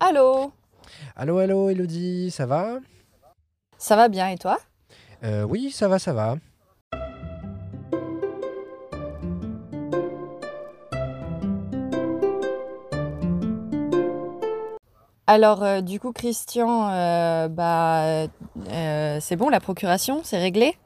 Allô Allô, allô, Elodie, ça va? Ça va bien et toi? Euh, Oui, ça va, ça va. Alors euh, du coup Christian, euh, bah c'est bon la procuration, c'est réglé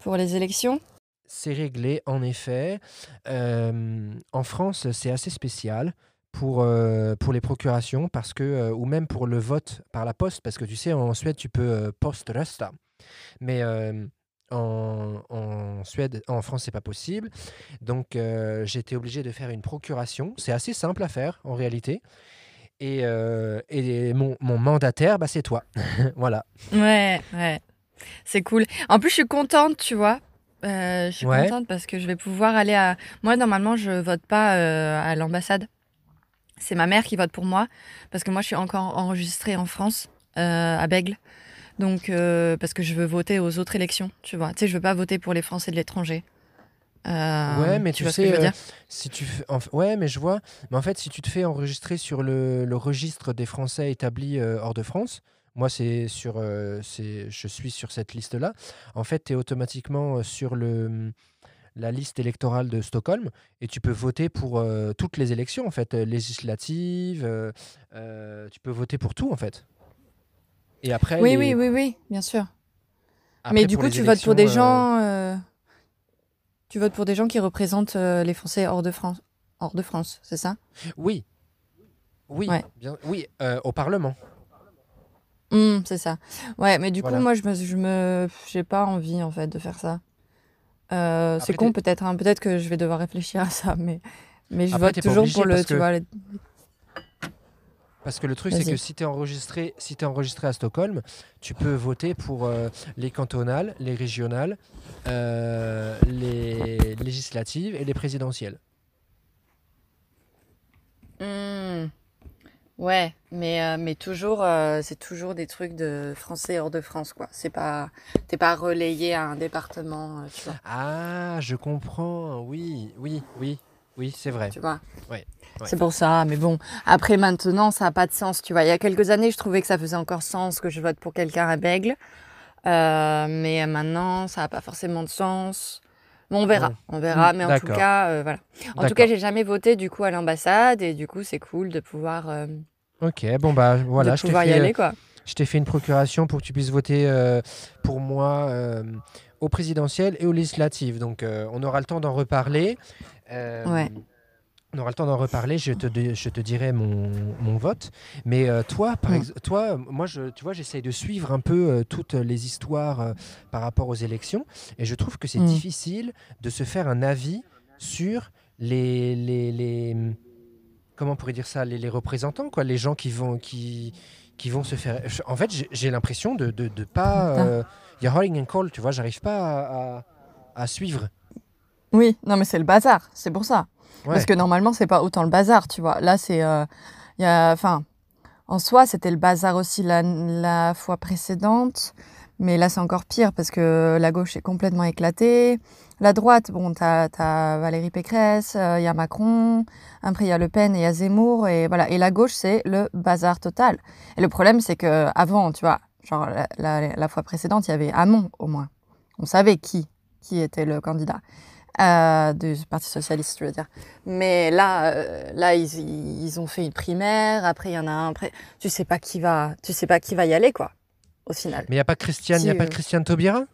pour les élections? C'est réglé, en effet. En France, c'est assez spécial pour, euh, pour les procurations, parce que, euh, ou même pour le vote par la poste, parce que tu sais, en Suède, tu peux euh, poströsta. Mais euh, en, en Suède, en France, c'est pas possible. Donc, été obligé de faire une procuration. C'est assez simple à faire, en réalité. Et, et mon, mon mandataire, bah, c'est toi. voilà. Ouais, ouais. C'est cool. En plus je suis contente, tu vois. Euh, je suis Ouais. contente parce que je vais pouvoir aller à... Moi normalement je vote pas euh, à l'ambassade. C'est ma mère qui vote pour moi parce que moi je suis encore enregistrée en France, euh, à Bègle. Donc euh, parce que je veux voter aux autres élections, tu vois. Tu sais, je veux pas voter pour les Français de l'étranger. Euh, Ouais, mais tu tu vois ce sais, que je veux euh, dire si tu en ouais, mais je vois. Mais en fait, si tu te fais enregistrer sur le, le registre des Français établis euh, hors de France, moi, c'est sur, euh, c'est, je suis sur cette liste-là. En fait, tu es automatiquement euh, sur le, la liste électorale de Stockholm et tu peux voter pour euh, toutes les élections, en fait, euh, législatives. euh, tu peux voter pour tout, en fait. Et après, Oui, les- oui, oui, oui, bien sûr. après, Mais du coup, tu votes pour des gens, tu votes pour des gens qui représentent les Français hors de France, hors de France, c'est ça? Oui. Oui, Ouais. bien, oui euh, au Parlement. Hmm, c'est ça. Ouais, mais du Voilà. coup, moi, je me, je me, j'ai pas envie en fait de faire ça. Euh, c'est con peut-être, hein, peut-être que je vais devoir réfléchir à ça, mais, mais je Après, vote toujours pour le, parce tu que- vois. les- Parce que le truc, c'est que si tu es enregistré, si t'es enregistré à Stockholm, tu peux voter pour euh, les cantonales, les régionales, euh, les législatives et les présidentielles. Ouais, mais, euh, mais toujours, euh, c'est toujours des trucs de Français hors de France, quoi. C'est pas, t'es pas relayé à un département, euh, tu vois. Ah, je comprends. Oui, oui, oui, oui, c'est vrai. tu vois. Ouais, ouais. C'est pour ça, mais bon, après maintenant, ça n'a pas de sens, tu vois. Il y a quelques années, je trouvais que ça faisait encore sens que je vote pour quelqu'un à Bègle, Euh, mais maintenant, ça n'a pas forcément de sens. Bon, on verra, on verra, mais en tout cas, euh, voilà. En tout cas, j'ai jamais voté du coup à l'ambassade, et du coup, c'est cool de pouvoir, euh, Ok, bon bah voilà, de je y aller, quoi. je t'ai fait une procuration pour que tu puisses voter euh, pour moi euh, au présidentiel et aux législatives. Donc euh, on aura le temps d'en reparler. Euh, Ouais. On aura le temps d'en reparler. Je te, je te dirai mon, mon vote. Mais euh, toi, par ex- toi, moi, je, tu vois, j'essaye de suivre un peu euh, toutes les histoires euh, par rapport aux élections, et je trouve que c'est Mm. difficile de se faire un avis sur les, les, les comment on pourrait dire ça, les, les représentants, quoi, les gens qui vont, qui, qui vont se faire. En fait, j'ai- l'impression de, de, de pas. Euh, Il y a Rolling and Call, tu vois, j'arrive pas à, à- à suivre. Oui, non, mais c'est le bazar, c'est pour ça. Ouais. Parce que normalement, c'est pas autant le bazar, tu vois. Là, c'est. euh, il y a, enfin, en soi, c'était le bazar aussi la, la fois précédente. Mais là, c'est encore pire parce que la gauche est complètement éclatée. La droite, bon, t'as as Valérie Pécresse, euh, il y a Macron, après il y a Le Pen et il y a Zemmour. Et voilà. Et la gauche, c'est le bazar total. Et le problème, c'est que avant, tu vois, genre la fois précédente, il y avait Hamon au moins. On savait qui, qui était le candidat euh, du Parti socialiste, je veux dire. Mais là, euh, là, ils, ils ont fait une primaire. Après, il y en a un. Après, tu sais pas qui va, tu sais pas qui va y aller, quoi. Au final. Mais il n'y a pas Christiane, il Si, y a pas euh, Christiane Taubira?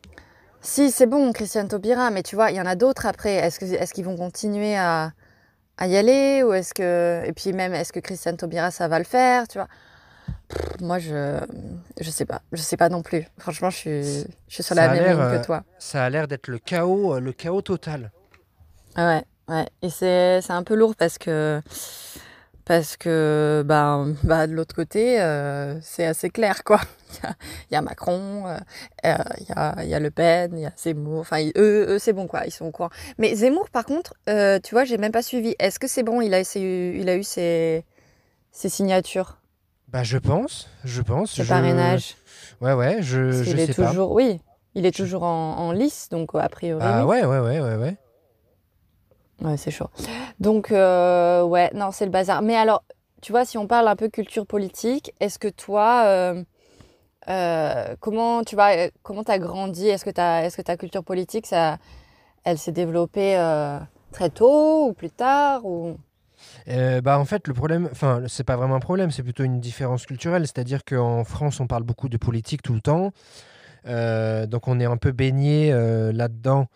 Si, c'est bon, Christiane Taubira, mais tu vois, il y en a d'autres après. Est-ce qu'ils vont continuer à, à y aller ou est-ce que, et puis même, est-ce que Christiane Taubira, ça va le faire, tu vois? Pff, Moi, je, je sais pas, je sais pas non plus. Franchement, je suis, je suis sur Ça la même ligne euh, que toi. Ça a l'air d'être le chaos, euh, le chaos total. Ouais, ouais. Et c'est, c'est un peu lourd parce que, parce que, bah, bah de l'autre côté, euh, c'est assez clair, quoi. Il y a, il y a Macron, euh, euh, il y a, il y a Le Pen, il y a Zemmour. Enfin, eux, eux c'est bon, quoi. Ils sont au courant. Mais Zemmour, par contre, euh, tu vois, j'ai même pas suivi. Est-ce que c'est bon? Il a, essayé- il a eu ses, ses signatures, Bah je pense, je pense. ses je... parrainages. Ouais, ouais, je, je est sais pas. toujours, oui, il est toujours en, en lice, donc a priori. Ah oui. ouais, ouais, ouais, ouais, ouais. Ouais, c'est chaud. Donc, euh, ouais, non, c'est le bazar. Mais alors, tu vois, si on parle un peu culture politique, est-ce que toi, euh, euh, comment tu vois, comment t'as grandi? Est-ce que est-ce que ta culture politique, ça, elle s'est développée très tôt ou plus tard ou? Bah en fait le problème, enfin c'est pas vraiment un problème, c'est plutôt une différence culturelle, c'est-à-dire qu'en France on parle beaucoup de politique tout le temps, donc on est un peu baigné là-dedans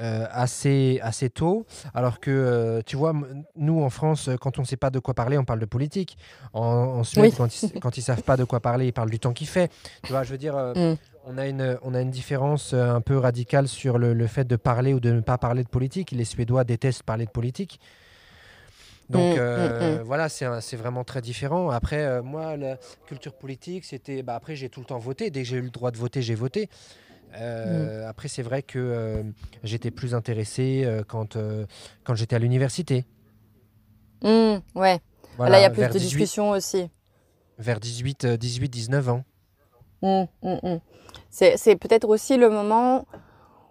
euh, assez, assez tôt, alors que euh, tu vois, nous en France, euh, quand on sait pas de quoi parler, on parle de politique. En, en Suède, Oui. quand ils, quand ils savent pas de quoi parler, ils parlent du temps qu'il fait. Tu vois, je veux dire, euh, Mm. on a une, on a une différence un peu radicale sur le, le fait de parler ou de ne pas parler de politique. Les Suédois détestent parler de politique. Donc Mm, mm, voilà, c'est vraiment très différent. Après, moi, la culture politique, c'était. Bah, après, j'ai tout le temps voté. Dès que j'ai eu le droit de voter, j'ai voté. Euh, Après, c'est vrai que euh, j'étais plus intéressé euh, quand, euh, quand j'étais à l'université. Hmm, Ouais. Voilà, Là, il y a plus de 18 discussions aussi. vers 18, euh, 18, 19 ans. Hmm. C'est, c'est peut-être aussi le moment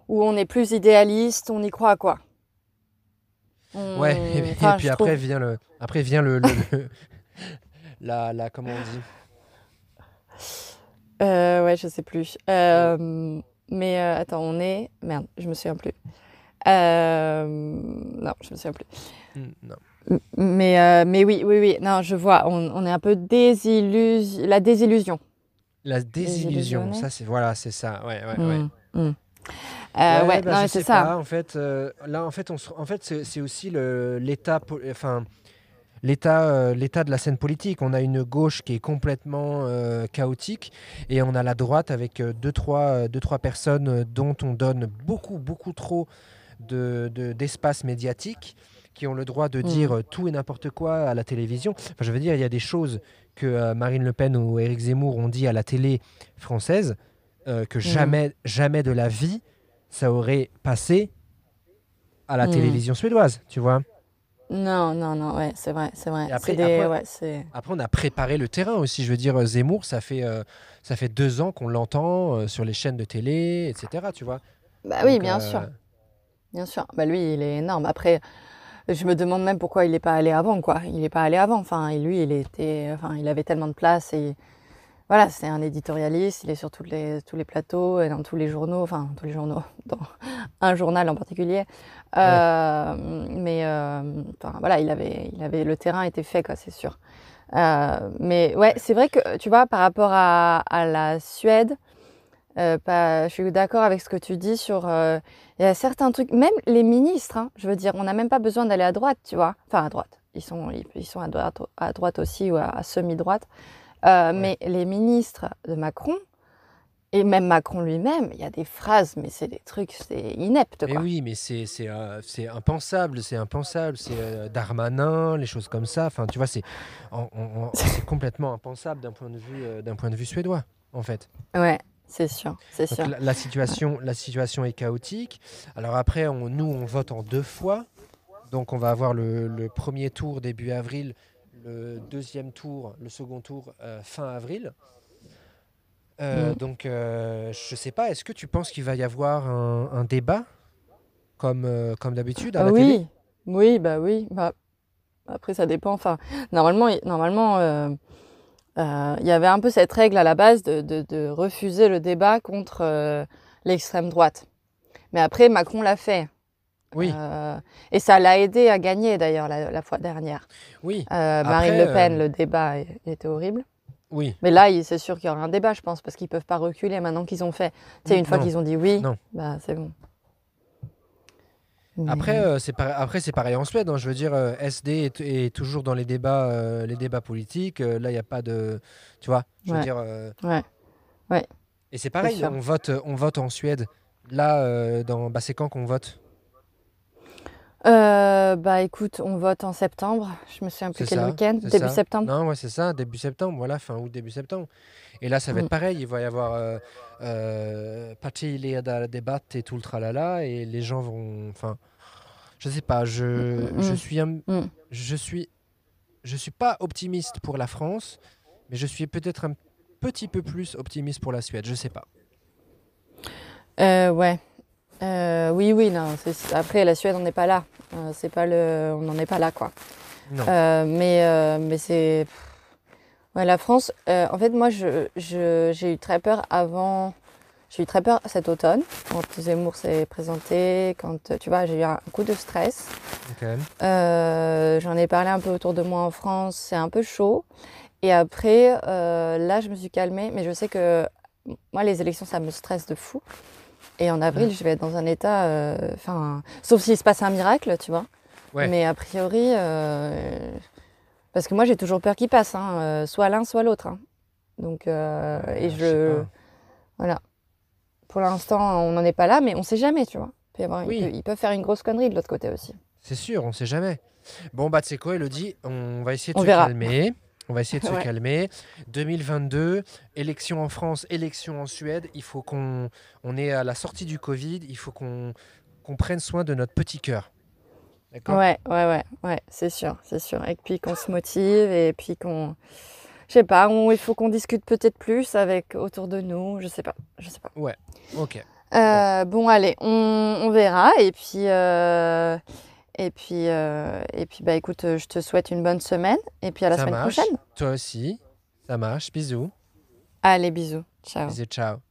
où on est plus idéaliste, on y croit, quoi. On- Ouais, et, et enfin, puis après trouve. vient le. Après vient le. le- le- la, la. Comment on dit? Euh, ouais, je sais plus. Euh, mais euh, attends, on est. Merde, je me souviens plus. Euh, Non, je me souviens plus. Hmm, Non. Mais, euh, mais oui, oui, oui. Non, je vois. On, on est un peu désillusion. La désillusion. La désillusion, ça c'est voilà, c'est ça. Ouais, ouais, ouais. Hmm. Euh, ouais, bah, mais c'est ça. pas. En fait, euh, là, en fait, on se- en fait, c'est aussi l'état, enfin, l'état, euh, l'état de la scène politique. On a une gauche qui est complètement euh, chaotique et on a la droite avec euh, deux, trois, deux, trois personnes dont on donne beaucoup, beaucoup trop de, de- d'espace médiatique qui ont le droit de Mm. dire tout et n'importe quoi à la télévision. Enfin, je veux dire, il y a des choses que Marine Le Pen ou Éric Zemmour ont dit à la télé française euh, que jamais, jamais de la vie ça aurait passé à la Mm. télévision suédoise, tu vois. Non, non, non, ouais, c'est vrai, c'est vrai. Après- des, après- ouais, c'est. Après, on a préparé le terrain aussi. Je veux dire, euh, Zemmour, ça fait, euh, ça fait deux ans qu'on l'entend euh, sur les chaînes de télé, etc. Tu vois. Bah oui, bien euh, sûr, bien sûr. Bah lui, il est énorme. Après, je me demande même pourquoi il n'est pas allé avant, quoi. Il n'est pas allé avant. Enfin, lui, il était, enfin, il avait tellement de place et voilà, c'est un éditorialiste. Il est sur toutes les, tous les plateaux et dans tous les journaux, enfin, tous les journaux, dans un journal en particulier. Euh, Mais euh, enfin, voilà, il avait, il avait, le terrain était fait, quoi, c'est sûr. Euh, mais ouais, c'est vrai que tu vois, par rapport à, à la Suède, pas, je suis d'accord avec ce que tu dis sur. il y a certains trucs, même les ministres, hein, je veux dire, on n'a même pas besoin d'aller à droite, tu vois. Enfin, à droite. Ils sont, ils, ils sont à droite, à droite aussi ou à, à semi-droite. Euh, Mais les ministres de Macron, et même Macron lui-même, il y a des phrases, mais c'est des trucs, c'est inepte, Mais oui, mais c'est c'est euh, impensable, c'est impensable. C'est euh, Darmanin, les choses comme ça. Enfin, tu vois, c'est en- en- en- c'est complètement impensable d'un point de vue euh, d'un point de vue suédois, en fait. Ouais, c'est sûr, c'est sûr. la, la situation, la situation est chaotique. Alors après, on- nous, on vote en deux fois. Donc on va avoir le, le premier tour début avril, le deuxième tour, le second tour euh, fin avril. Euh. Donc euh, je sais pas, est-ce que tu penses qu'il va y avoir un, un débat comme, euh, comme d'habitude à la oui, télé? Oui, bah oui. Bah, après, ça dépend. Enfin, normalement, il- normalement, il y avait un peu cette règle à la base de, de- de refuser le débat contre l'extrême droite. Mais après, Macron l'a fait. Oui, Euh, et ça l'a aidé à gagner d'ailleurs la, la fois dernière. oui, Euh, Marine Après, Le Pen, euh, le débat il était horrible. oui. Mais là, c'est sûr qu'il y aura un débat, je pense, parce qu'ils peuvent pas reculer maintenant qu'ils ont fait. Tu sais, une fois qu'ils ont dit oui, bah c'est bon. Mais- Après, euh, c'est par- après c'est pareil en Suède. hein. Je veux dire, euh, SD est, est toujours dans les débats, euh, les débats politiques. Là, il n'y a pas de, tu vois. Je veux Ouais. dire. euh, Ouais. Et c'est pareil. On vote, on vote en Suède. Là, dans, bah, c'est quand qu'on vote? Euh, bah écoute, on vote en septembre. Je me souviens plus C'est quel ça, week-end. Début ça. septembre. Non, ouais, c'est ça, début septembre. Voilà, fin août, début septembre. Et là, ça va Mm. être pareil. Il va y avoir euh, euh, partiledardebatt et tout le tralala, et les gens vont, enfin, je sais pas. Je, Mm, je mm. suis, un- Mm. je suis, je suis pas optimiste pour la France, mais je suis peut-être un petit peu plus optimiste pour la Suède. Je sais pas. Euh, ouais. Euh, oui, oui, non. Après, la Suède, on n'est pas là. Euh, c'est pas le, on n'en est pas là, quoi. Non. Euh, mais mais c'est. Ouais, la France, en fait, moi, je, j'ai eu très peur avant. J'ai eu très peur cet automne, quand Zemmour s'est présenté, quand, tu vois, j'ai eu un coup de stress. J'en ai parlé un peu autour de moi en France, c'est un peu chaud. Et après, là, je me suis calmée, mais je sais que moi, les élections, ça me stresse de fou. Et en avril, je vais être dans un état, euh, enfin, sauf s'il se passe un miracle, tu vois. Ouais. Mais a priori, euh, parce que moi, j'ai toujours peur qu'il passe, hein, euh, soit l'un, soit l'autre. hein. Donc, euh, et je je, voilà. Pour l'instant, on n'en est pas là, mais on sait jamais, tu vois. Il peut avoir- il Oui. peut- ils peuvent faire une grosse connerie de l'autre côté aussi. C'est sûr, on sait jamais. Bon, bah, tu sais quoi, Elodie, on va essayer de On se verra. calmer. On va essayer de se Ouais. calmer. 2022, élection en France, élection en Suède. Il faut qu'on on est à la sortie du Covid. Il faut qu'on qu'on prenne soin de notre petit cœur. D'accord? Ouais, ouais, ouais, ouais, c'est sûr, c'est sûr. Et puis qu'on se motive et puis qu'on, je sais pas, on- il faut qu'on discute peut-être plus avec autour de nous, je sais pas, je sais pas. Ok. Euh, bon, allez, on, on verra et puis euh, et puis euh, et puis bah écoute, je te souhaite une bonne semaine et puis à la Ça semaine marche. prochaine. Toi aussi. Ça marche. Bisous. Allez, bisous, ciao. Bisous, ciao.